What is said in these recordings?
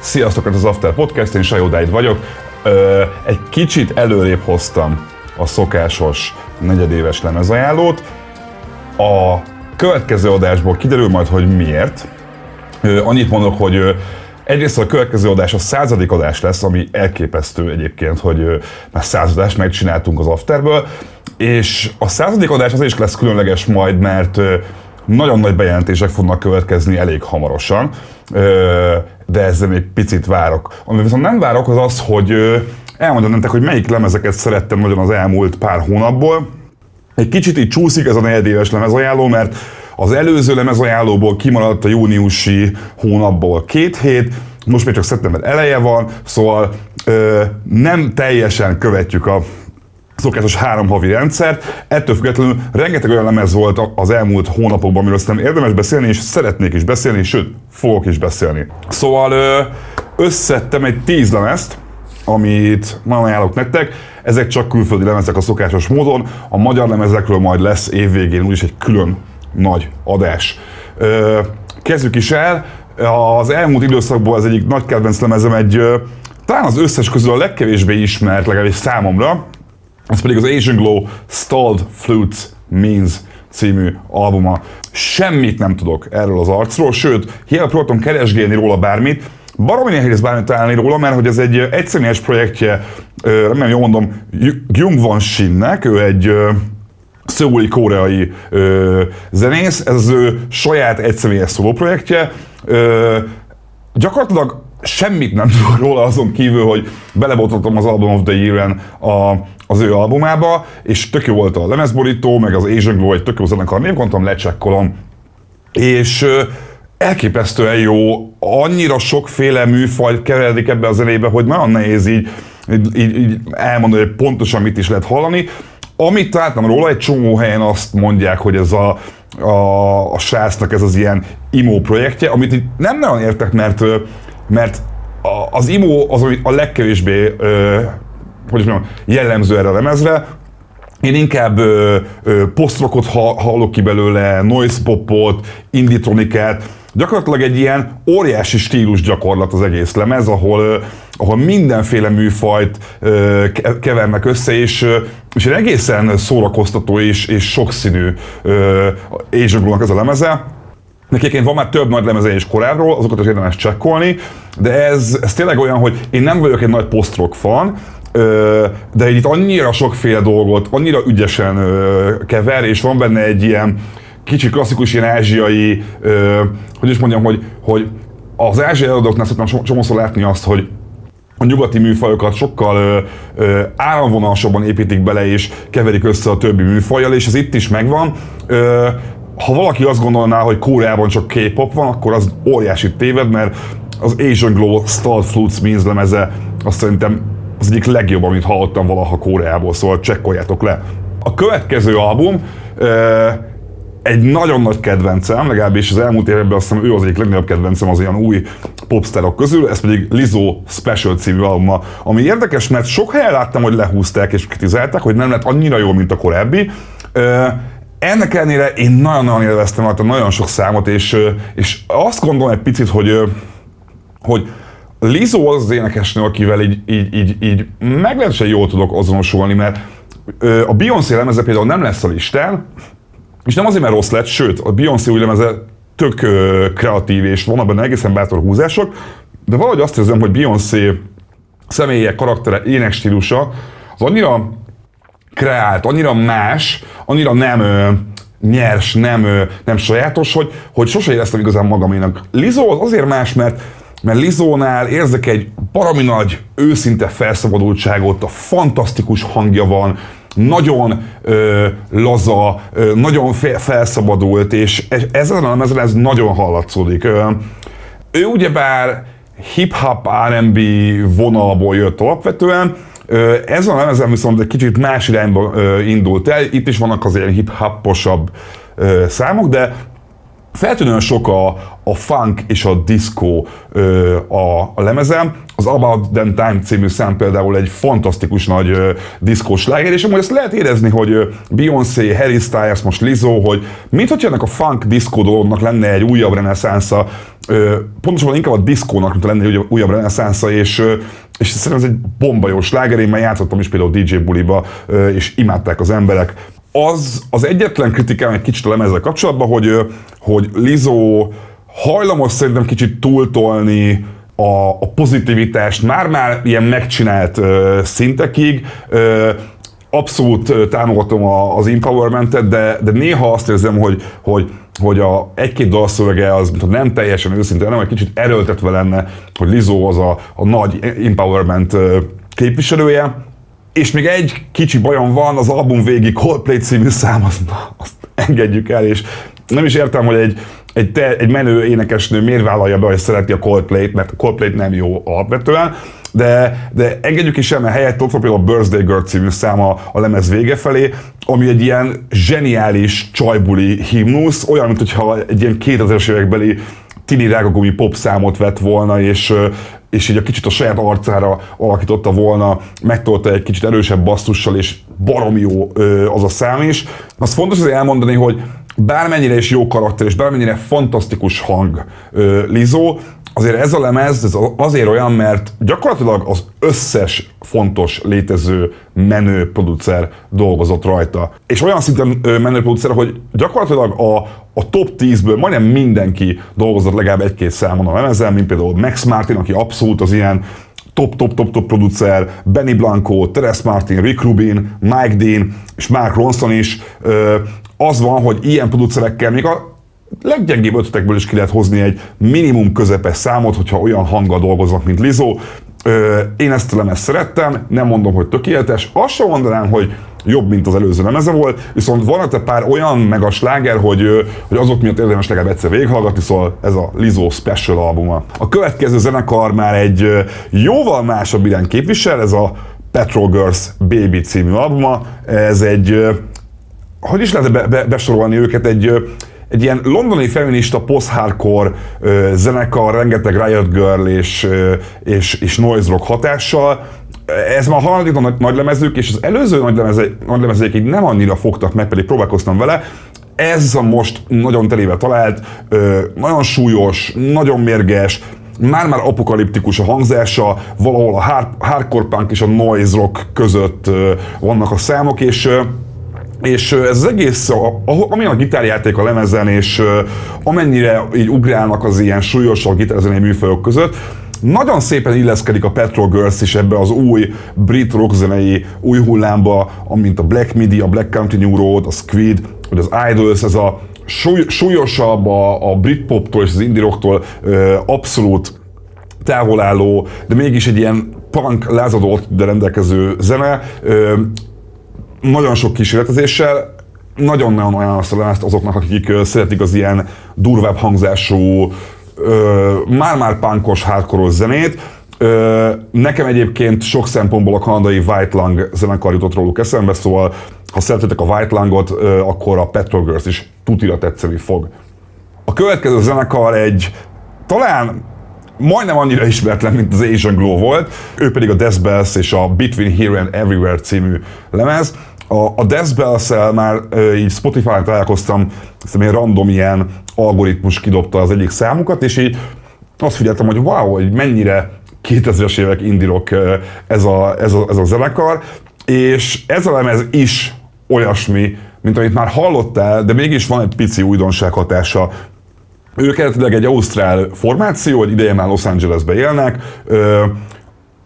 Sziasztok, ez az After Podcast, én Sajó Dáid vagyok. Egy kicsit előrébb hoztam a szokásos negyedéves lemezajánlót. A következő adásból kiderül majd, hogy miért. Annyit mondok, hogy Egyrészt a következő adás a századik adás lesz, ami elképesztő egyébként, hogy már századást megcsináltunk az Afterből, és a századik adás azért is lesz különleges majd, mert nagyon nagy bejelentések fognak következni elég hamarosan, de ezzel még picit várok. Ami viszont nem várok, az az, hogy elmondom nektek, hogy melyik lemezeket szerettem nagyon az elmúlt pár hónapból. Egy kicsit így csúszik ez a negyedéves lemezajánló, mert az előző lemezajánlóból kimaradt a júniusi hónapból két hét, most még csak szeptember eleje van, szóval ö, nem teljesen követjük a szokásos három havi rendszert. Ettől függetlenül rengeteg olyan lemez volt az elmúlt hónapokban, amiről aztán érdemes beszélni, és szeretnék is beszélni, sőt, fogok is beszélni. Szóval összettem egy tíz lemezt, amit nagyon ajánlok nektek. Ezek csak külföldi lemezek a szokásos módon. A magyar lemezekről majd lesz évvégén úgyis egy külön nagy adás. Kezdjük is el. Az elmúlt időszakból az egyik nagy kedvenc lemezem egy talán az összes közül a legkevésbé ismert, legalábbis számomra, ez pedig az Asian Glow Stalled Flutes Means című albuma. Semmit nem tudok erről az arcról, sőt, hiába próbáltam keresgélni róla bármit, baromi nehéz bármit találni róla, mert hogy ez egy egyszemélyes projektje, remélem jól mondom, Jung Van Shinnek, ő egy szöuli koreai zenész, ez az ő saját egyszemélyes szóló projektje. Ö, gyakorlatilag semmit nem tudok róla azon kívül, hogy belebotottam az Album of the Year-en a, az ő albumába, és tök jó volt a lemezborító, meg az Asian Glow egy tök jó zenekar név, gondoltam, lecsekkolom. És elképesztően jó, annyira sokféle műfaj keveredik ebbe a zenébe, hogy nagyon nehéz így, így, így elmondani, hogy pontosan mit is lehet hallani. Amit találtam róla, egy csomó helyen azt mondják, hogy ez a, a, a srácnak ez az ilyen IMO projektje, amit így nem nagyon értek, mert, mert az IMO az, ami a legkevésbé hogy mondjam, jellemző erre a lemezre, én inkább ö, ö, posztrokot hallok ki belőle, noise popot, inditronikát, gyakorlatilag egy ilyen óriási stílus gyakorlat az egész lemez, ahol, ahol mindenféle műfajt kevernek össze, és, és egészen szórakoztató és, és sokszínű Asian ez a lemeze. Nekiként van már több nagy lemeze is korábból, azokat is érdemes csekkolni, de ez, ez tényleg olyan, hogy én nem vagyok egy nagy post-rock fan, de itt annyira sokféle dolgot, annyira ügyesen kever, és van benne egy ilyen, kicsi klasszikus ilyen ázsiai, hogy is mondjam, hogy, hogy az ázsiai előadóknál szoktam csomószor látni azt, hogy a nyugati műfajokat sokkal ö, ö, áramvonalasabban építik bele és keverik össze a többi műfajjal, és ez itt is megvan. Ö, ha valaki azt gondolná, hogy Koreában csak K-pop van, akkor az óriási téved, mert az Asian Glow Stalled Flutes Means lemeze azt szerintem az egyik legjobb, amit hallottam valaha Koreából, szóval csekkoljátok le. A következő album egy nagyon nagy kedvencem, legalábbis az elmúlt években azt hiszem ő az egyik legnagyobb kedvencem az ilyen új popstarok közül, ez pedig Lizzo Special című albuma, ami érdekes, mert sok helyen láttam, hogy lehúzták és kritizálták, hogy nem lett annyira jó, mint a korábbi. Ennek ellenére én nagyon-nagyon élveztem a nagyon sok számot, és, és azt gondolom egy picit, hogy, hogy Lizzo az az énekesnő, akivel így, így, így, így meglehetősen jól tudok azonosulni, mert a Beyoncé lemeze például nem lesz a listán, és nem azért, mert rossz lett, sőt, a Beyoncé új lemeze tök kreatív, és vannak benne egészen bátor húzások, de valahogy azt érzem, hogy Beyoncé személye, karaktere, énekstílusa az annyira kreált, annyira más, annyira nem ö, nyers, nem, ö, nem sajátos, hogy, hogy sose éreztem igazán magaménak. Lizzo az azért más, mert mert Lizónál érzek egy baromi nagy, őszinte felszabadultságot, a fantasztikus hangja van, nagyon ö, laza, ö, nagyon felszabadult, és ezen a lemezen ez nagyon hallatszódik. Ö, ő ugyebár hip-hop R&B vonalból jött alapvetően, ez a lemezen viszont egy kicsit más irányba indult el, itt is vannak az ilyen hip-hoposabb számok, de feltűnően sok a, a funk és a disco a, a lemezem. Az About Them Time című szám például egy fantasztikus nagy ö, diszkós láger, és amúgy ezt lehet érezni, hogy Beyoncé, Harry Styles, most Lizzo, hogy mint hogyha ennek a funk disco dolognak lenne egy újabb reneszánsza, ö, pontosabban inkább a diszkónak mint lenne egy újabb reneszánsza, és ö, és szerintem ez egy bomba jó sláger, én már játszottam is például DJ buliba, és imádták az emberek. Az, az egyetlen kritikám egy kicsit a lemezzel kapcsolatban, hogy, hogy Lizzo hajlamos szerintem kicsit túltolni a, a pozitivitást már-már ilyen megcsinált uh, szintekig. Uh, abszolút támogatom a, az empowermentet, de, de néha azt érzem, hogy, hogy, hogy a egy-két dalszövege az mint nem teljesen őszinte, hanem egy kicsit erőltetve lenne, hogy Lizzo az a, a nagy empowerment képviselője. És még egy kicsi bajom van, az album végi Coldplay című szám, azt, azt engedjük el, és nem is értem, hogy egy, egy, te, egy menő énekesnő miért vállalja be, hogy szereti a Coldplay-t, mert a Coldplay nem jó alapvetően, de, de engedjük is el, mert helyett ott van például a Birthday Girl című száma a lemez vége felé, ami egy ilyen zseniális csajbuli himnusz, olyan, mintha egy ilyen 2000-es évekbeli tini rágagumi pop számot vett volna, és, és így a kicsit a saját arcára alakította volna, megtolta egy kicsit erősebb basszussal, és baromi jó az a szám is. Az fontos azért elmondani, hogy bármennyire is jó karakter, és bármennyire fantasztikus hang Lizó, azért ez a lemez ez azért olyan, mert gyakorlatilag az összes fontos létező menő producer dolgozott rajta. És olyan szinten menő producer, hogy gyakorlatilag a, a top 10-ből majdnem mindenki dolgozott legalább egy-két számon a lemezen, mint például Max Martin, aki abszolút az ilyen top-top-top-top producer, Benny Blanco, Teres Martin, Rick Rubin, Mike Dean és Mark Ronson is. Az van, hogy ilyen producerekkel még a leggyengébb ötletekből is ki lehet hozni egy minimum közepes számot, hogyha olyan hanggal dolgoznak, mint Lizzo. Én ezt a lemez szerettem, nem mondom, hogy tökéletes, azt sem mondanám, hogy jobb, mint az előző lemeze volt, viszont van egy pár olyan meg a sláger, hogy, hogy azok miatt érdemes legalább egyszer végighallgatni, szóval ez a Lizzo Special albuma. A következő zenekar már egy jóval másabb irány képvisel, ez a Petrol Girls Baby című albuma. Ez egy, hogy is lehet be, be, besorolni őket, egy egy ilyen londoni feminista post-hardcore zenekar, rengeteg Riot Girl és, és, és noise rock hatással, ez már a harmadik nagy, nagy lemezük, és az előző nagy, lemeze, nagy így nem annyira fogtak meg, pedig próbálkoztam vele. Ez a most nagyon telébe talált, nagyon súlyos, nagyon mérges, már-már apokaliptikus a hangzása, valahol a hardcore punk és a noise rock között vannak a számok, és és ez az egész, amilyen a gitárjáték a lemezen, és amennyire így ugrálnak az ilyen súlyosabb gitárzenei műfajok között, nagyon szépen illeszkedik a Petrol Girls is ebbe az új brit rockzenei új hullámba, amint a Black Midi, a Black Country New Road, a Squid, vagy az Idols, ez a súly, súlyosabb a, a Britpoptól és az indie rocktól abszolút távolálló, de mégis egy ilyen punk lázadó de rendelkező zene nagyon sok kísérletezéssel, nagyon-nagyon ajánlom ezt azoknak, akik szeretik az ilyen durvább hangzású, már-már pánkos, hardcore zenét. Nekem egyébként sok szempontból a kanadai White Lung zenekar jutott róluk eszembe, szóval ha szeretitek a White Lungot, akkor a Petrol Girls is tutira tetszeni fog. A következő zenekar egy talán majdnem annyira ismeretlen, mint az Asian Glow volt, ő pedig a Death és a Between Here and Everywhere című lemez. A, a decibels már e, így Spotify-on találkoztam, szerintem egy random ilyen algoritmus kidobta az egyik számukat, és így azt figyeltem, hogy wow, hogy mennyire 2000-es évek indirok ez a, ez, a, ez a zenekar, és ez a lemez is olyasmi, mint amit már hallottál, de mégis van egy pici újdonság hatása. Ők eredetileg egy ausztrál formáció, egy ideje már Los Angelesbe élnek,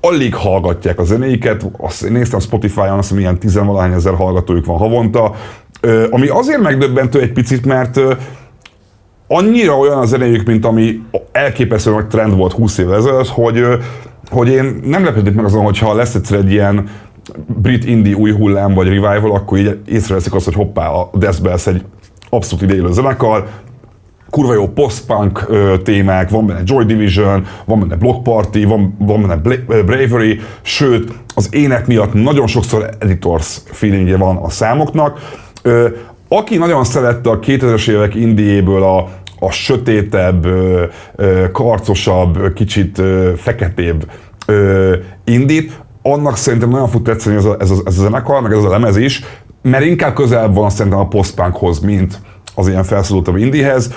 alig hallgatják a zenéiket, azt néztem Spotify-on, azt milyen tizenvalahány ezer hallgatójuk van havonta, ami azért megdöbbentő egy picit, mert annyira olyan a zenéjük, mint ami elképesztő nagy trend volt 20 évvel ezelőtt, hogy, hogy én nem lepődnék meg azon, hogyha lesz egyszer egy ilyen brit indie új hullám vagy revival, akkor így észreveszik azt, hogy hoppá, a Death Bells egy abszolút idejélő zenekar, kurva jó post-punk témák, van benne Joy Division, van benne Block Party, van, van benne Bravery, sőt, az ének miatt nagyon sokszor editors feelingje van a számoknak. Aki nagyon szerette a 2000-es évek indiéből a, a sötétebb, karcosabb, kicsit feketébb indít, annak szerintem nagyon fog tetszeni ez a, ez a, ez a zenekar, meg ez a lemez is, mert inkább közelebb van szerintem a post mint az ilyen felszólultabb indihez.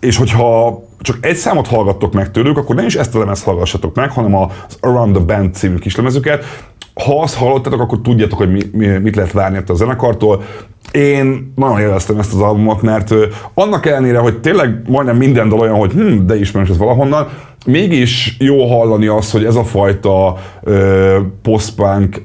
És hogyha csak egy számot hallgattok meg tőlük, akkor nem is ezt a lemez hallgassatok meg, hanem az Around the Band című kislemezüket. Ha azt hallottatok, akkor tudjátok, hogy mi, mi, mit lehet várni a zenekartól. Én nagyon élveztem ezt az albumot, mert annak ellenére, hogy tényleg majdnem minden dal olyan, hogy hm, de ismerős ez valahonnan, mégis jó hallani azt, hogy ez a fajta ö, post-punk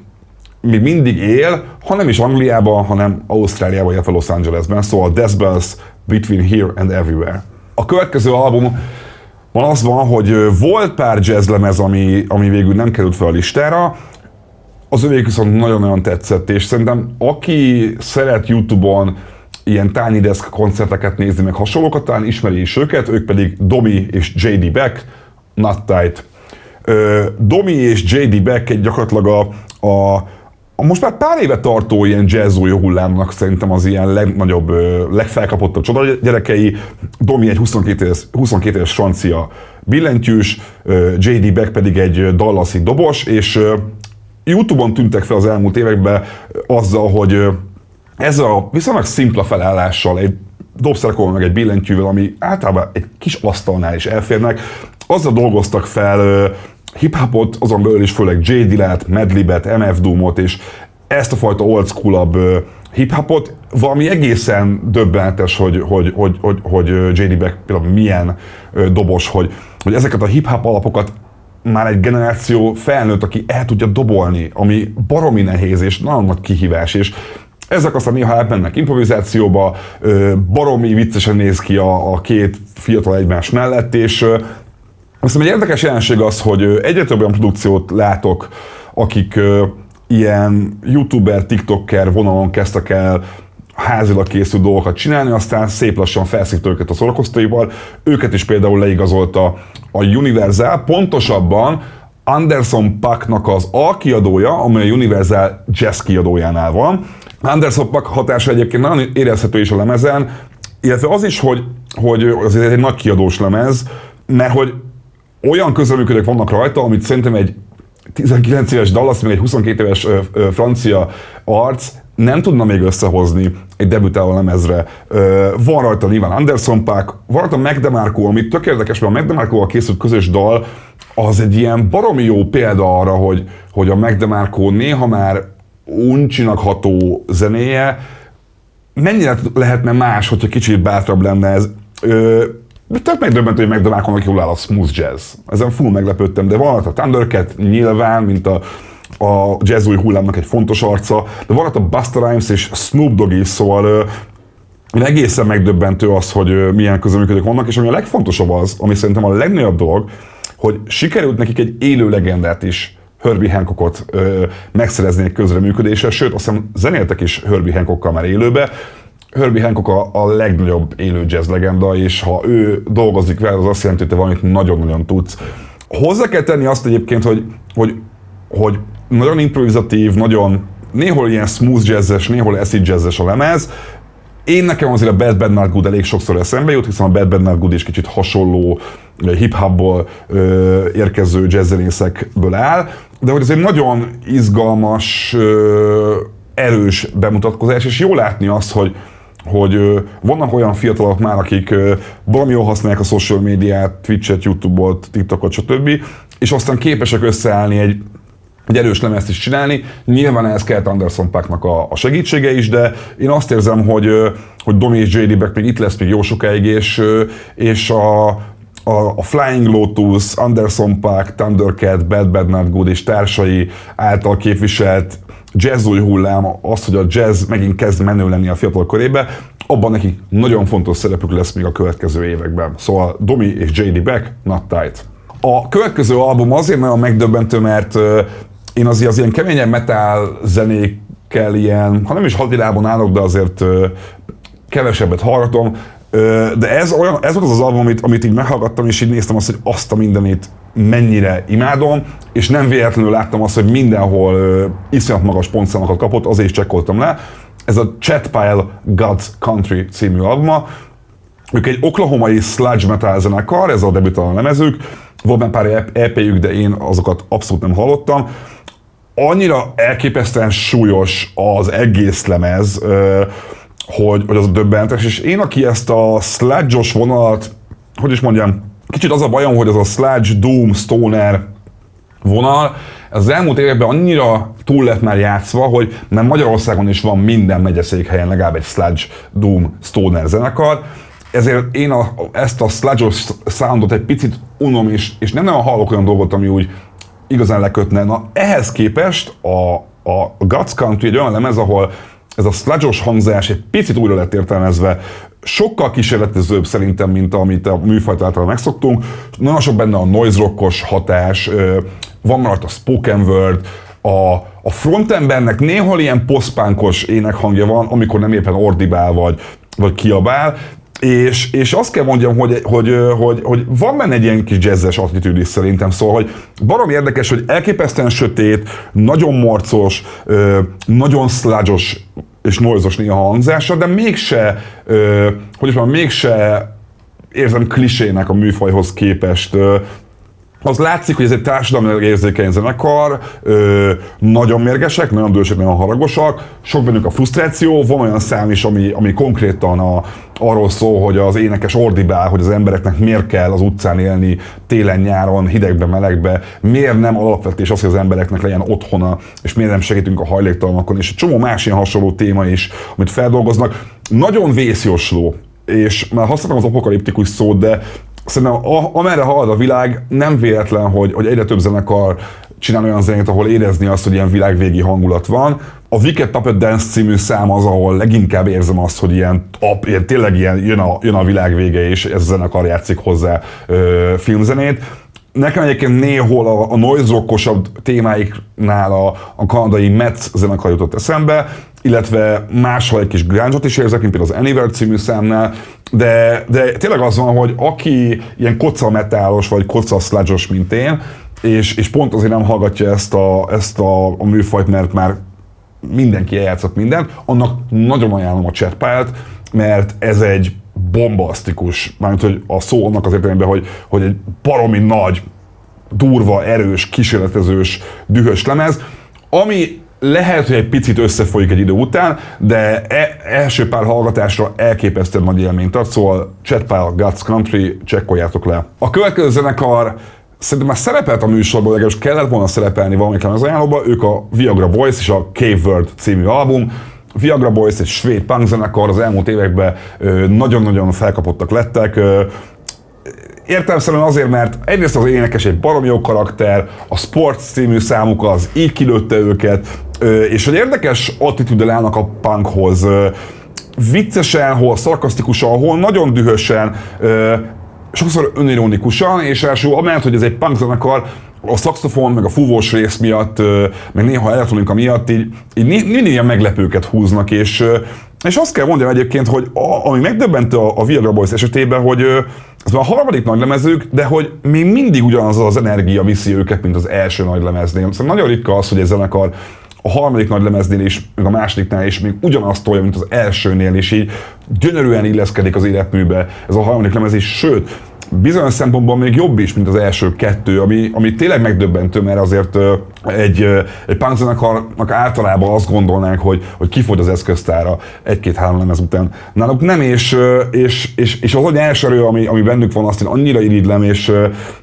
még mindig él, ha nem is Angliában, hanem Ausztráliában, illetve Los Angelesben, szóval Decibels Between Here and Everywhere. A következő album van az van, hogy volt pár jazzlemez, ami, ami végül nem került fel a listára, az övék viszont nagyon-nagyon tetszett, és szerintem aki szeret YouTube-on ilyen Tiny Desk koncerteket nézni, meg hasonlókat, talán ismeri is őket, ők pedig Domi és J.D. Beck, Not Tight. Domi és J.D. Beck gyakorlatilag a, a a most már pár éve tartó ilyen jazzúj hullámnak szerintem az ilyen legnagyobb, legfelkapottabb csoda gyerekei. Domi egy 22 éves, 22 éves francia billentyűs, J.D. Beck pedig egy dallasi dobos, és Youtube-on tűntek fel az elmúlt években azzal, hogy ez a viszonylag szimpla felállással, egy dobszerekol meg egy billentyűvel, ami általában egy kis asztalnál is elférnek, azzal dolgoztak fel hip-hopot, azon belül is főleg J. Dillát, Madlibet, MF Doomot, és ezt a fajta old school hip-hopot, valami egészen döbbenetes, hogy, hogy, hogy, hogy, hogy J.D. Beck például milyen dobos, hogy, hogy ezeket a hip-hop alapokat már egy generáció felnőtt, aki el tudja dobolni, ami baromi nehéz és nagyon nagy kihívás, és ezek aztán néha átmennek improvizációba, baromi viccesen néz ki a, a két fiatal egymás mellett, és aztán egy érdekes jelenség az, hogy egyre több olyan produkciót látok, akik ilyen youtuber, tiktoker vonalon kezdtek el házilag készült dolgokat csinálni, aztán szép lassan felszívta őket a szórakoztóival. Őket is például leigazolta a Universal, pontosabban Anderson Packnak az alkiadója, amely a Universal Jazz kiadójánál van. Anderson Pack hatása egyébként nagyon érezhető is a lemezen, illetve az is, hogy, hogy azért egy nagy kiadós lemez, mert hogy olyan közreműködők vannak rajta, amit szerintem egy 19 éves Dallas, meg egy 22 éves ö, ö, francia arc nem tudna még összehozni egy debütáló lemezre. Ö, van rajta nyilván Anderson Paak, van rajta McDemarco, ami tök érdekes, mert a McDemarco-val készült közös dal, az egy ilyen baromi jó példa arra, hogy, hogy a McDemarco néha már uncsinak ható zenéje, mennyire lehetne más, hogyha kicsit bátrabb lenne ez. Ö, tök megdöbbentő, hogy megdömákolnak jól áll a smooth jazz. Ezen full meglepődtem, de van a Thundercat nyilván, mint a, a jazz új hullámnak egy fontos arca, de van a Busta Rhymes és Snoop Dogg is, szóval uh, egészen megdöbbentő az, hogy milyen közöműködők vannak, és ami a legfontosabb az, ami szerintem a legnagyobb dolog, hogy sikerült nekik egy élő legendát is Herbie Hancockot ö, megszerezni egy közreműködésre, sőt, azt hiszem zenéltek is Herbie Hancockkal már élőbe, Herbie Hancock a, a legnagyobb élő jazz legenda, és ha ő dolgozik vele, az azt jelenti, hogy te valamit nagyon-nagyon tudsz. Hozzá kell tenni azt egyébként, hogy, hogy, hogy nagyon improvizatív, nagyon néhol ilyen smooth jazzes, néhol acid jazzes a lemez, én nekem azért a Bad Bad Not Good elég sokszor eszembe jut, hiszen a Bad Bad Not Good is kicsit hasonló hip-hopból érkező jazzzenészekből áll, de hogy egy nagyon izgalmas, ö, erős bemutatkozás, és jó látni azt, hogy, hogy vannak olyan fiatalok már, akik valami jól használják a social médiát, Twitch-et, YouTube-ot, TikTokot, stb., és aztán képesek összeállni egy egy erős lemezt is csinálni. Nyilván ez kellett Anderson Packnak a, a segítsége is, de én azt érzem, hogy, hogy Domi és J.D. Beck még itt lesz még jó sokáig, és, és a, a, a Flying Lotus, Anderson Pack, Thundercat, Bad Bad Not Good és társai által képviselt jazz új hullám, az, hogy a jazz megint kezd menő lenni a fiatal körébe, abban neki nagyon fontos szerepük lesz még a következő években. Szóval Domi és J.D. Beck, Not Tight. A következő album azért nagyon megdöbbentő, mert én az, az ilyen keményen metal zenékkel ilyen, ha nem is hadilában állok, de azért kevesebbet hallgatom, de ez, olyan, ez volt az az album, amit, amit így meghallgattam, és így néztem azt, hogy azt a mindenit mennyire imádom, és nem véletlenül láttam azt, hogy mindenhol uh, iszonyat magas pontszámokat kapott, azért is csekkoltam le. Ez a Chatpile God's Country című albuma, ők egy oklahomai sludge metal zenekar, ez a debütalán lemezük, volt már pár EP-jük, de én azokat abszolút nem hallottam. Annyira elképesztően súlyos az egész lemez, hogy, hogy az döbbentes, és én, aki ezt a sludge vonalat, hogy is mondjam, kicsit az a bajom, hogy az a sludge, doom, stoner vonal, ez az elmúlt években annyira túl lett már játszva, hogy nem Magyarországon is van minden megyeszékhelyen legalább egy sludge, doom, stoner zenekar, ezért én a, ezt a sludge soundot egy picit unom, és, és nem nagyon hallok olyan dolgot, ami úgy igazán lekötne. Na, ehhez képest a, a Guts Country egy olyan lemez, ahol ez a sludge hangzás egy picit újra lett értelmezve, sokkal kísérletezőbb szerintem, mint amit a műfajt által megszoktunk. Nagyon sok benne a noise rockos hatás, van már a spoken word, a, a frontembernek néhol ilyen poszpánkos énekhangja van, amikor nem éppen ordibál vagy, vagy kiabál, és, és azt kell mondjam, hogy, hogy, hogy, hogy van benne egy ilyen kis jazzes attitűd is szerintem, szóval, hogy barom érdekes, hogy elképesztően sötét, nagyon morcos, nagyon szlágyos és noizos néha hangzása, de mégse, hogy is mondjam, mégse érzem klisének a műfajhoz képest az látszik, hogy ez egy társadalmi érzékeny zenekar, ö, nagyon mérgesek, nagyon dősek, nagyon haragosak, sok bennük a frusztráció, van olyan szám is, ami, ami konkrétan a, arról szól, hogy az énekes ordibál, hogy az embereknek miért kell az utcán élni télen, nyáron, hidegbe, melegbe, miért nem alapvetés az, hogy az embereknek legyen otthona, és miért nem segítünk a hajléktalanokon, és egy csomó más ilyen hasonló téma is, amit feldolgoznak. Nagyon vészjósló, és már használtam az apokaliptikus szót, de szerintem a, amerre halad a világ, nem véletlen, hogy, hogy egyre több zenekar csinál olyan zenét, ahol érezni azt, hogy ilyen világvégi hangulat van. A Wicked Puppet Dance című szám az, ahol leginkább érzem azt, hogy ilyen, ap, ilyen tényleg ilyen, jön, a, jön a világ vége, és ez a zenekar játszik hozzá ö, filmzenét. Nekem egyébként néhol a, a noise rockosabb témáiknál a, a kanadai Metz zenekar jutott eszembe, illetve máshol egy kis grunge is érzek, mint például az Anywhere című számnál, de, de tényleg az van, hogy aki ilyen koca metálos vagy koca sludge mint én, és, és pont azért nem hallgatja ezt a, ezt a, a műfajt, mert már mindenki eljátszott mindent, annak nagyon ajánlom a chatpályát, mert ez egy bombasztikus, mármint hogy a szó annak az értelemben, hogy, hogy egy baromi nagy, durva, erős, kísérletezős, dühös lemez, ami lehet, hogy egy picit összefolyik egy idő után, de e- első pár hallgatásra elképesztően nagy élményt ad, szóval Chatpile Guts Country, csekkoljátok le. A következő zenekar szerintem már szerepelt a műsorban, legalábbis kellett volna szerepelni valamit az ajánlóban, ők a Viagra Boys és a Cave World című album. Viagra Boys egy svéd punk zenekar, az elmúlt években nagyon-nagyon felkapottak lettek, Értelemszerűen azért, mert egyrészt az énekes egy baromi jó karakter, a Sports című számuk az így kilőtte őket, és hogy érdekes attitűddel állnak a punkhoz, viccesen, hol szarkasztikusan, hol nagyon dühösen, sokszor önironikusan, és első amellett, hogy ez egy punk zenekar, a szaxofon, meg a fúvós rész miatt, meg néha elektronika miatt így, így mindig ilyen meglepőket húznak, és, és azt kell mondjam egyébként, hogy a, ami megdöbbentő a, a Viagra Boys esetében, hogy ez már a harmadik nagy lemezük, de hogy még mindig ugyanaz az energia viszi őket, mint az első nagy lemeznél. Szóval nagyon ritka az, hogy egy zenekar a harmadik nagy lemeznél is, meg a másodiknál is még ugyanazt tolja, mint az elsőnél, és így gyönyörűen illeszkedik az életműbe ez a harmadik lemez is, sőt, bizonyos szempontból még jobb is, mint az első kettő, ami, ami tényleg megdöbbentő, mert azért egy, egy punk zenekarnak általában azt gondolnánk, hogy, hogy kifogy az eszköztára egy-két-három lemez után. Náluk nem, és, és, és, és az, hogy első ami, ami bennük van, azt én annyira irigylem, és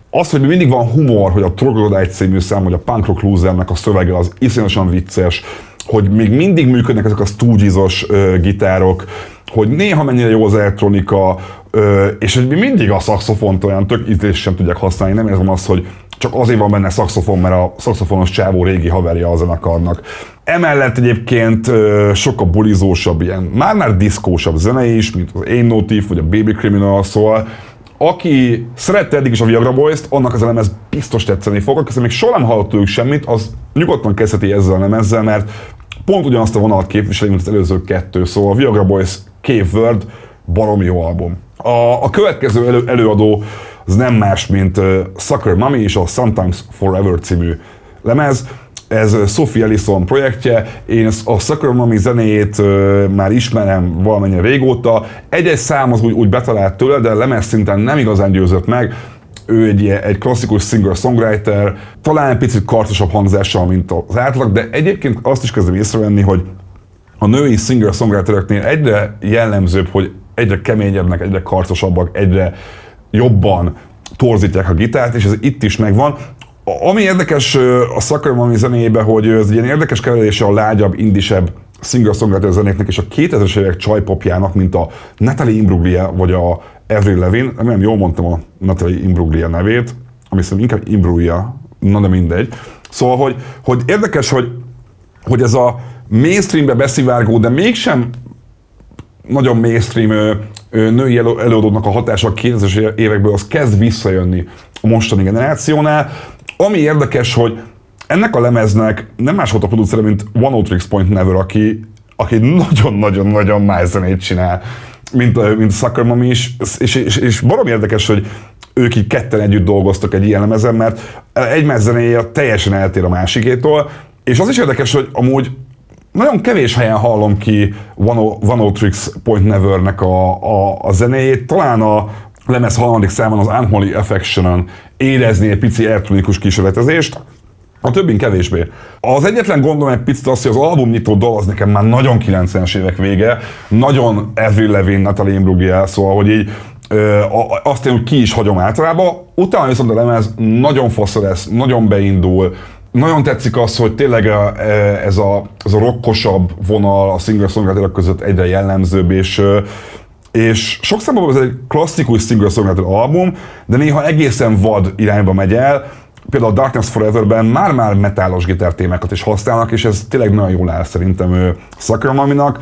az, hogy mindig van humor, hogy a Troglodyte című szám, hogy a Punk Rock Losernek a szövege az iszonyatosan vicces, hogy még mindig működnek ezek a stooges gitárok, hogy néha mennyire jó az elektronika, Ö, és hogy mi mindig a szakszofont olyan tök ízlés sem tudják használni, nem érzem azt, hogy csak azért van benne szakszofon, mert a szakszofonos csávó régi haverja a zenekarnak. Emellett egyébként sokkal bulizósabb, ilyen már-már diszkósabb zene is, mint az Ain't No Thief, vagy a Baby Criminal, szóval aki szerette eddig is a Viagra Boys-t, annak az elemez biztos tetszeni fog, aki még soha nem hallott ők semmit, az nyugodtan kezdheti ezzel a lemezzel, mert pont ugyanazt a vonalat képviseli, mint az előző kettő, szóval a Viagra Boys Cave World baromi jó album. A, a következő elő, előadó az nem más, mint uh, Sucker Mummy és a Sometimes Forever című lemez. ez Sophie Ellison projektje, én a Sucker Mami zenéjét már ismerem valamennyire régóta, egy-egy szám az úgy, úgy betalált tőle, de lemez szinten nem igazán győzött meg, ő egy, egy klasszikus singer-songwriter, talán picit kartosabb hangzással, mint az átlag, de egyébként azt is kezdem észrevenni, hogy a női singer-songwritereknél egyre jellemzőbb, hogy egyre keményebbnek, egyre karcosabbak, egyre jobban torzítják a gitárt, és ez itt is megvan. Ami érdekes a Sucker Mami zenéjében, hogy ez egy ilyen érdekes keverése a lágyabb, indisebb singer-songwriter zenéknek és a 2000-es évek csajpopjának, mint a Natalie Imbruglia vagy a Avril Levin, nem jól mondtam a Natalie Imbruglia nevét, ami szerintem inkább Imbruglia, na de mindegy. Szóval, hogy, hogy érdekes, hogy, hogy ez a mainstreambe beszivárgó, de mégsem nagyon mainstream női előadónak a hatása a 2000-es évekből, az kezd visszajönni a mostani generációnál. Ami érdekes, hogy ennek a lemeznek nem más volt a producere, mint One Tricks Point Never, aki, aki nagyon-nagyon-nagyon más zenét csinál, mint, mint Sucker Mami is, és, és, és barom érdekes, hogy ők így ketten együtt dolgoztak egy ilyen lemezen, mert egymás zenéje teljesen eltér a másikétól, és az is érdekes, hogy amúgy nagyon kevés helyen hallom ki One, o, One Tricks Point Never-nek a, a, a zenéjét. Talán a lemez harmadik számon az Unholy Affection-on érezni egy pici elektronikus kísérletezést, a többin kevésbé. Az egyetlen gondom egy picit az, hogy az albumnyitó dal az nekem már nagyon 90-es évek vége, nagyon Avril Levin, Natalie Imbruglia, szóval, hogy így ö, azt én, hogy ki is hagyom általában. Utána viszont a lemez nagyon fasz lesz, nagyon beindul, nagyon tetszik az, hogy tényleg ez a, ez a rockosabb vonal a singer songwriter között egyre jellemzőbb, és és sok szempontból ez egy klasszikus singer songwriter album, de néha egészen vad irányba megy el. Például a Darkness Forever-ben már-már metálos gitártémákat is használnak, és ez tényleg nagyon jól áll szerintem Sacramaminak.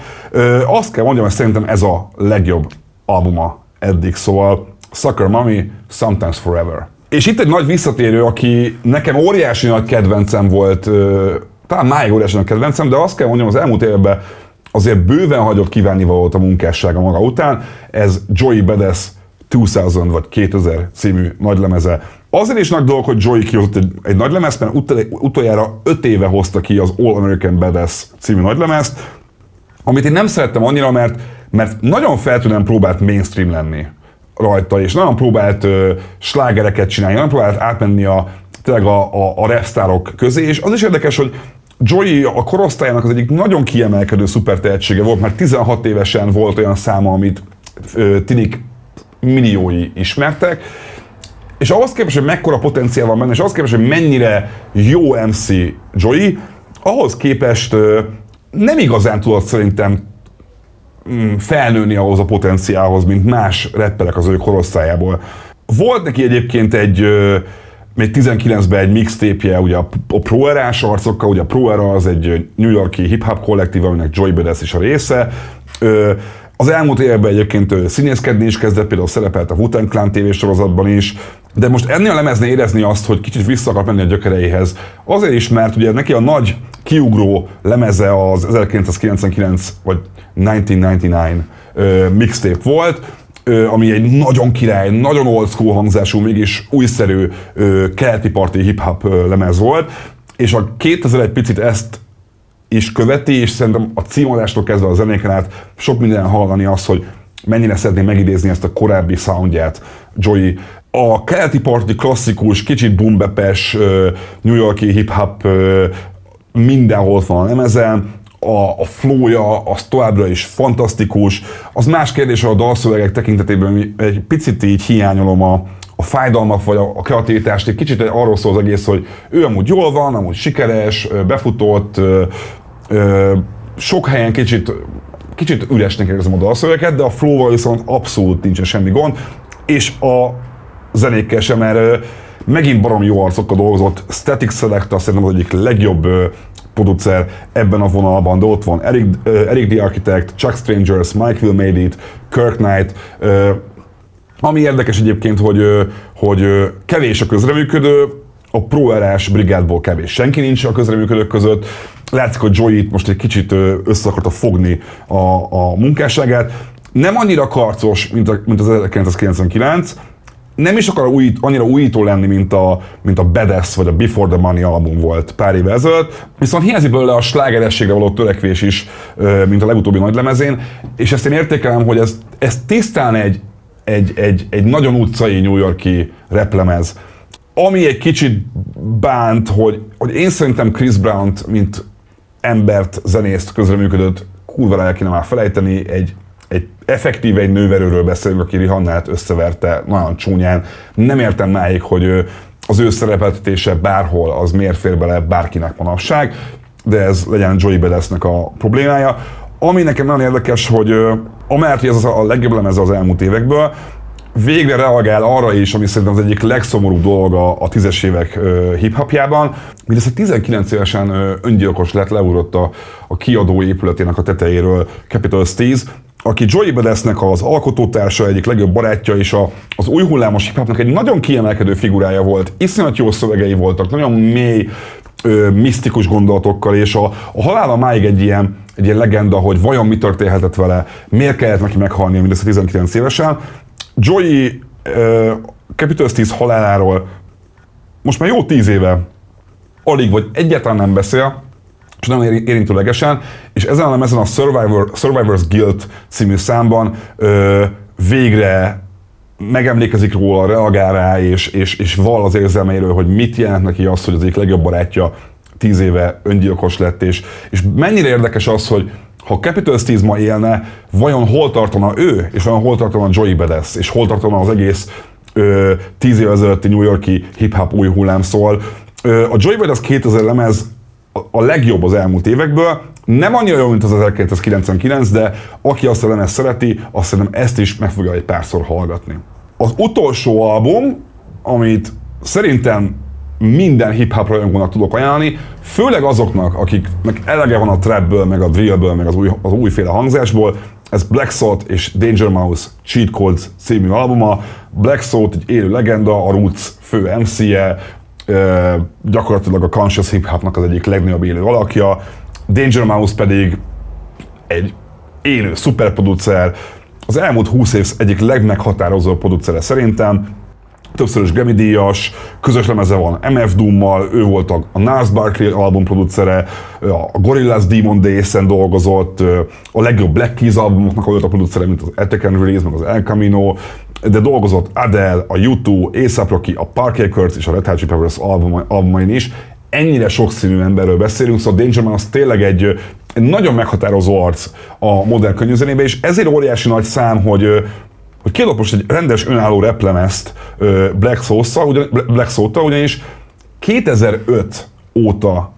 Azt kell mondjam, hogy szerintem ez a legjobb albuma eddig, szóval Sucker Mommy, Sometimes Forever. És itt egy nagy visszatérő, aki nekem óriási nagy kedvencem volt, talán máig óriási nagy kedvencem, de azt kell mondjam, az elmúlt évben azért bőven hagyott kívánni valót a munkássága maga után. Ez Joey Badass 2000 vagy 2000 című nagylemeze. Azért is nagy dolog, hogy Joey kihozott egy, egy nagylemezt, mert ut- utoljára 5 éve hozta ki az All American Badass című nagylemezt, amit én nem szerettem annyira, mert, mert nagyon feltűnően próbált mainstream lenni rajta, és nagyon próbált ö, slágereket csinálni, nagyon próbált átmenni a, tényleg a, a, a repsztárok közé, és az is érdekes, hogy Joey a korosztályának az egyik nagyon kiemelkedő szuper tehetsége volt, mert 16 évesen volt olyan száma, amit ö, tinik milliói ismertek, és ahhoz képest, hogy mekkora potenciál van benne, és ahhoz képest, hogy mennyire jó MC Joey, ahhoz képest ö, nem igazán tudott szerintem felnőni ahhoz a potenciálhoz, mint más rapperek az ő korosztályából. Volt neki egyébként egy még 19-ben egy mixtape ugye a, a Pro Era-s arcokkal, ugye a Pro Era az egy New Yorki hip-hop kollektív, aminek Joy Badass is a része. Az elmúlt években egyébként színészkedni is kezdett, például szerepelt a Wu-Tang Clan tévésorozatban is, de most ennél a érezni azt, hogy kicsit vissza akar menni a gyökereihez. Azért is, mert ugye neki a nagy kiugró lemeze az 1999 vagy 1999 uh, mixtape volt, ami egy nagyon király, nagyon old school hangzású, mégis újszerű keleti parti hip-hop lemez volt, és a 2000 egy picit ezt is követi, és szerintem a címadástól kezdve a zenéken át sok minden hallani az, hogy mennyire szeretném megidézni ezt a korábbi soundját Joey. A keleti parti klasszikus, kicsit boombepes, New Yorki hip-hop mindenhol van a lemezen, a, a flója az továbbra is fantasztikus. Az más kérdés, a dalszövegek tekintetében egy picit így hiányolom a, a fájdalmat vagy a, a kreativitást. Egy kicsit arról szól az egész, hogy ő amúgy jól van, amúgy sikeres, befutott, ö, ö, sok helyen kicsit, kicsit üresnek érzem a dalszövegeket, de a flóval viszont abszolút nincsen semmi gond, és a zenékkel sem, mert megint barom jó arcokkal dolgozott. Static Selector szerintem az egyik legjobb producer ebben a vonalban, de ott van Eric, Eric the Architect, Chuck Strangers, Mike Will Made It, Kirk Knight, ami érdekes egyébként, hogy, hogy kevés a közreműködő, a pro brigádból kevés. Senki nincs a közreműködők között. Látszik, hogy Joey most egy kicsit össze akarta fogni a, a munkásságát. Nem annyira karcos, mint, a, mint az 1999, nem is akar újít, annyira újító lenni, mint a, mint a Badass vagy a Before the Money album volt pár éve ezelőtt, viszont hiányzik belőle a slágerességre való törekvés is, mint a legutóbbi nagylemezén, és ezt én értékelem, hogy ez, ez tisztán egy, egy, egy, egy nagyon utcai New Yorki replemez, ami egy kicsit bánt, hogy, hogy én szerintem Chris Brown-t, mint embert, zenészt közreműködött, kurva el kéne már felejteni, egy, egy effektíve egy nőverőről beszélünk, aki Rihannát összeverte nagyon csúnyán. Nem értem máig, hogy az ő szerepeltetése bárhol az miért fér bele bárkinek manapság, de ez legyen Joey Badassnek a problémája. Ami nekem nagyon érdekes, hogy amellett, hogy ez a legjobb lemez az elmúlt évekből, végre reagál arra is, ami szerintem az egyik legszomorúbb dolog a, a tízes évek hip-hopjában, mindössze 19 évesen öngyilkos lett, leugrott a, a kiadó épületének a tetejéről Capital Steez, aki Joey Badassnek az alkotótársa, egyik legjobb barátja, és a, az új hullámos hip egy nagyon kiemelkedő figurája volt. Iszonyat jó szövegei voltak, nagyon mély, ö, misztikus gondolatokkal, és a, a halála máig egy ilyen, egy ilyen legenda, hogy vajon mi történhetett vele, miért kellett neki meghalnia mindössze 19 évesen. Joey uh, Capital Steez haláláról most már jó tíz éve alig vagy egyáltalán nem beszél, és nagyon érintőlegesen, és ezen a lemezen a Survivor, Survivor's Guild című számban ö, végre megemlékezik róla, reagál rá, és, és, és val az érzelmeiről, hogy mit jelent neki az, hogy az egyik legjobb barátja tíz éve öngyilkos lett, és, és mennyire érdekes az, hogy ha Capital Steez ma élne, vajon hol tartana ő, és vajon hol tartana Joey Badass, és hol tartana az egész ö, tíz év ezelőtti New Yorki hip-hop új hullám szól. Ö, a Joey Badass 2000 lemez a, legjobb az elmúlt évekből, nem annyira jó, mint az 1999, de aki azt a lemez szereti, azt szerintem ezt is meg fogja egy párszor hallgatni. Az utolsó album, amit szerintem minden hip-hop rajongónak tudok ajánlani, főleg azoknak, akiknek elege van a trapből, meg a drillből, meg az, új, az újféle hangzásból, ez Black Salt és Danger Mouse Cheat Codes című albuma. Black Salt egy élő legenda, a Roots fő MC-je, gyakorlatilag a conscious hip-hopnak az egyik legnagyobb élő alakja, Danger Mouse pedig egy élő szuperproducer, az elmúlt 20 év egyik legmeghatározóbb producere szerintem, többszörös Grammy díjas, közös lemeze van MF Doom-mal, ő volt a, Nas Barkley album producere, a Gorillaz Demon Days-en dolgozott, a legjobb Black Keys albumoknak volt a producere, mint az Attack and Release, meg az El Camino, de dolgozott Adele, a U2, A$AP Rocky, a Parker Kurtz és a Red Hot Chili Peppers album, albumain is. Ennyire sokszínű emberről beszélünk, szóval Danger Man az tényleg egy, egy nagyon meghatározó arc a modern könnyűzenében, és ezért óriási nagy szám, hogy hogy kiadott most egy rendes önálló replemezt Black Sauce-szal, Black Sauce ugyanis 2005 óta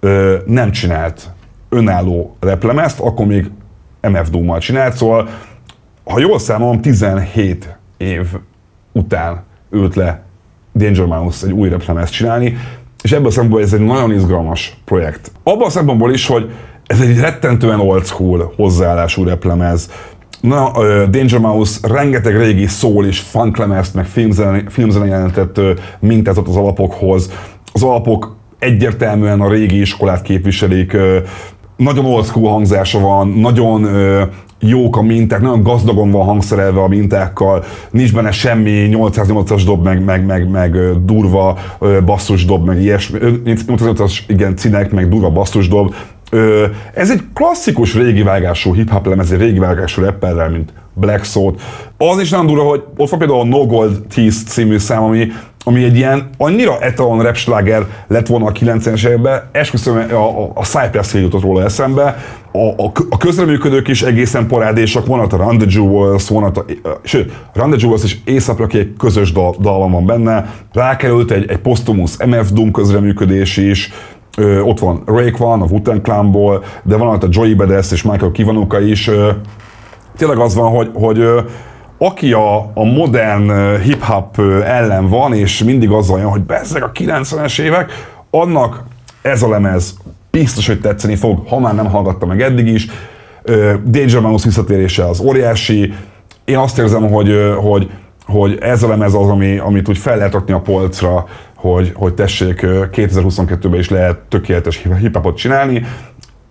ö, nem csinált önálló replemezt, akkor még MF Doom-mal csinált, szóval ha jól számolom, 17 év után ült le Danger Mouse egy új replemezt csinálni, és ebből a szempontból ez egy nagyon izgalmas projekt. Abban a szempontból is, hogy ez egy rettentően old school hozzáállású replemez, Na, uh, Danger Mouse rengeteg régi szól és funklemezt, meg filmzene, filmzene jelentett uh, mintázott az alapokhoz. Az alapok egyértelműen a régi iskolát képviselik, nagyon old school hangzása van, nagyon uh, jók a minták, nagyon gazdagon van hangszerelve a mintákkal, nincs benne semmi 808-as dob, meg, meg, meg, meg durva basszus dob, meg ilyesmi, 808-as igen, cinek, meg durva basszus dob, ez egy klasszikus régi vágású hip-hop lemez, egy régi vágású rapperrel, mint Black Salt. Az is nagyon durva, hogy ott van például a No Gold Teeth című szám, ami, ami egy ilyen annyira etalon rap sláger lett volna a 90-es években, esküszöm, a, a, a Cypress Hill jutott róla eszembe, a, a, a közreműködők is egészen parádésak, van a Run the Jewels, van a, sőt, Run the Jewels és Aesop aki egy közös dal, dal van benne, rákerült egy, egy postumus MF Doom közreműködés is, Ö, ott van Rake van, a Wu-Tang Clanból, de van ott a Joey Badass és Michael Kivanuka is. Ö, tényleg az van, hogy, hogy aki a, a modern hip-hop ellen van, és mindig azzal jön, hogy bezzeg a 90-es évek, annak ez a lemez biztos, hogy tetszeni fog, ha már nem hallgatta meg eddig is. Danger Mouse visszatérése az óriási. Én azt érzem, hogy, hogy, hogy ez a lemez az, ami, amit úgy fel lehet rakni a polcra, hogy, hogy tessék, 2022-ben is lehet tökéletes hip-hopot csinálni.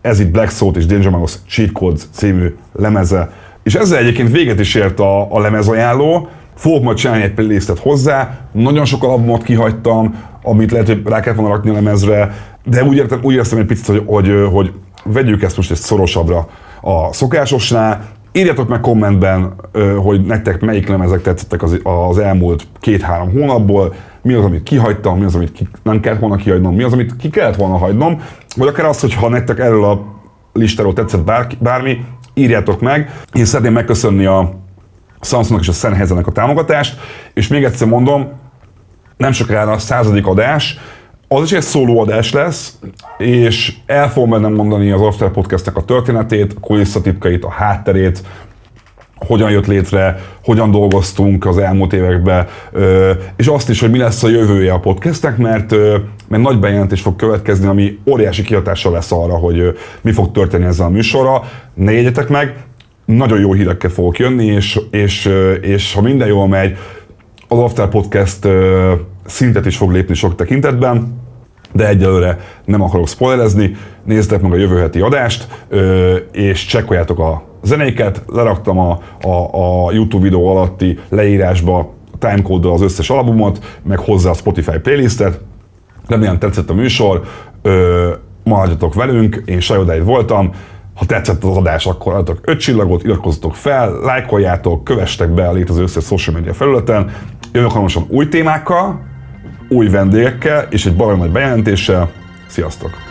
Ez itt Black Salt és Danger Mouse Cheat Codes című lemeze. És ezzel egyébként véget is ért a, a lemezajánló. fogok majd csinálni egy playlistet hozzá, nagyon sok albumot kihagytam, amit lehet, hogy rá kellett volna rakni a lemezre, de úgy, értem, úgy értem egy picit, hogy, hogy, hogy vegyük ezt most egy szorosabbra a szokásosnál, Írjatok meg kommentben, hogy nektek melyik lemezek tetszettek az, az elmúlt két-három hónapból, mi az, amit kihagytam, mi az, amit ki, nem kellett volna kihagynom, mi az, amit ki kellett volna hagynom, vagy akár az, hogy ha nektek erről a listáról tetszett bár, bármi, írjátok meg. Én szeretném megköszönni a Samsungnak és a Sennheisernek a támogatást, és még egyszer mondom, nem sokára a századik adás, az is egy szóló adás lesz, és el fogom bennem mondani az After Podcastnek a történetét, a kulisszatitkait, a hátterét, hogyan jött létre, hogyan dolgoztunk az elmúlt években, és azt is, hogy mi lesz a jövője a podcastnek, mert, mert nagy bejelentés fog következni, ami óriási kihatással lesz arra, hogy mi fog történni ezzel a műsorra. Ne jegyetek meg, nagyon jó hírekkel fogok jönni, és, és, és ha minden jól megy, az After Podcast szintet is fog lépni sok tekintetben, de egyelőre nem akarok spoilerezni, nézzetek meg a jövő heti adást, és csekkoljátok a zenéket, leraktam a, a, a YouTube videó alatti leírásba timecode az összes albumot, meg hozzá a Spotify playlistet. Remélem tetszett a műsor, maradjatok velünk, én Sajodáid voltam, ha tetszett az adás, akkor adjatok 5 csillagot, iratkozzatok fel, lájkoljátok, kövestek be a létező összes social media felületen. Jövök hamarosan új témákkal, új vendégekkel és egy baromi nagy bejelentéssel. Sziasztok!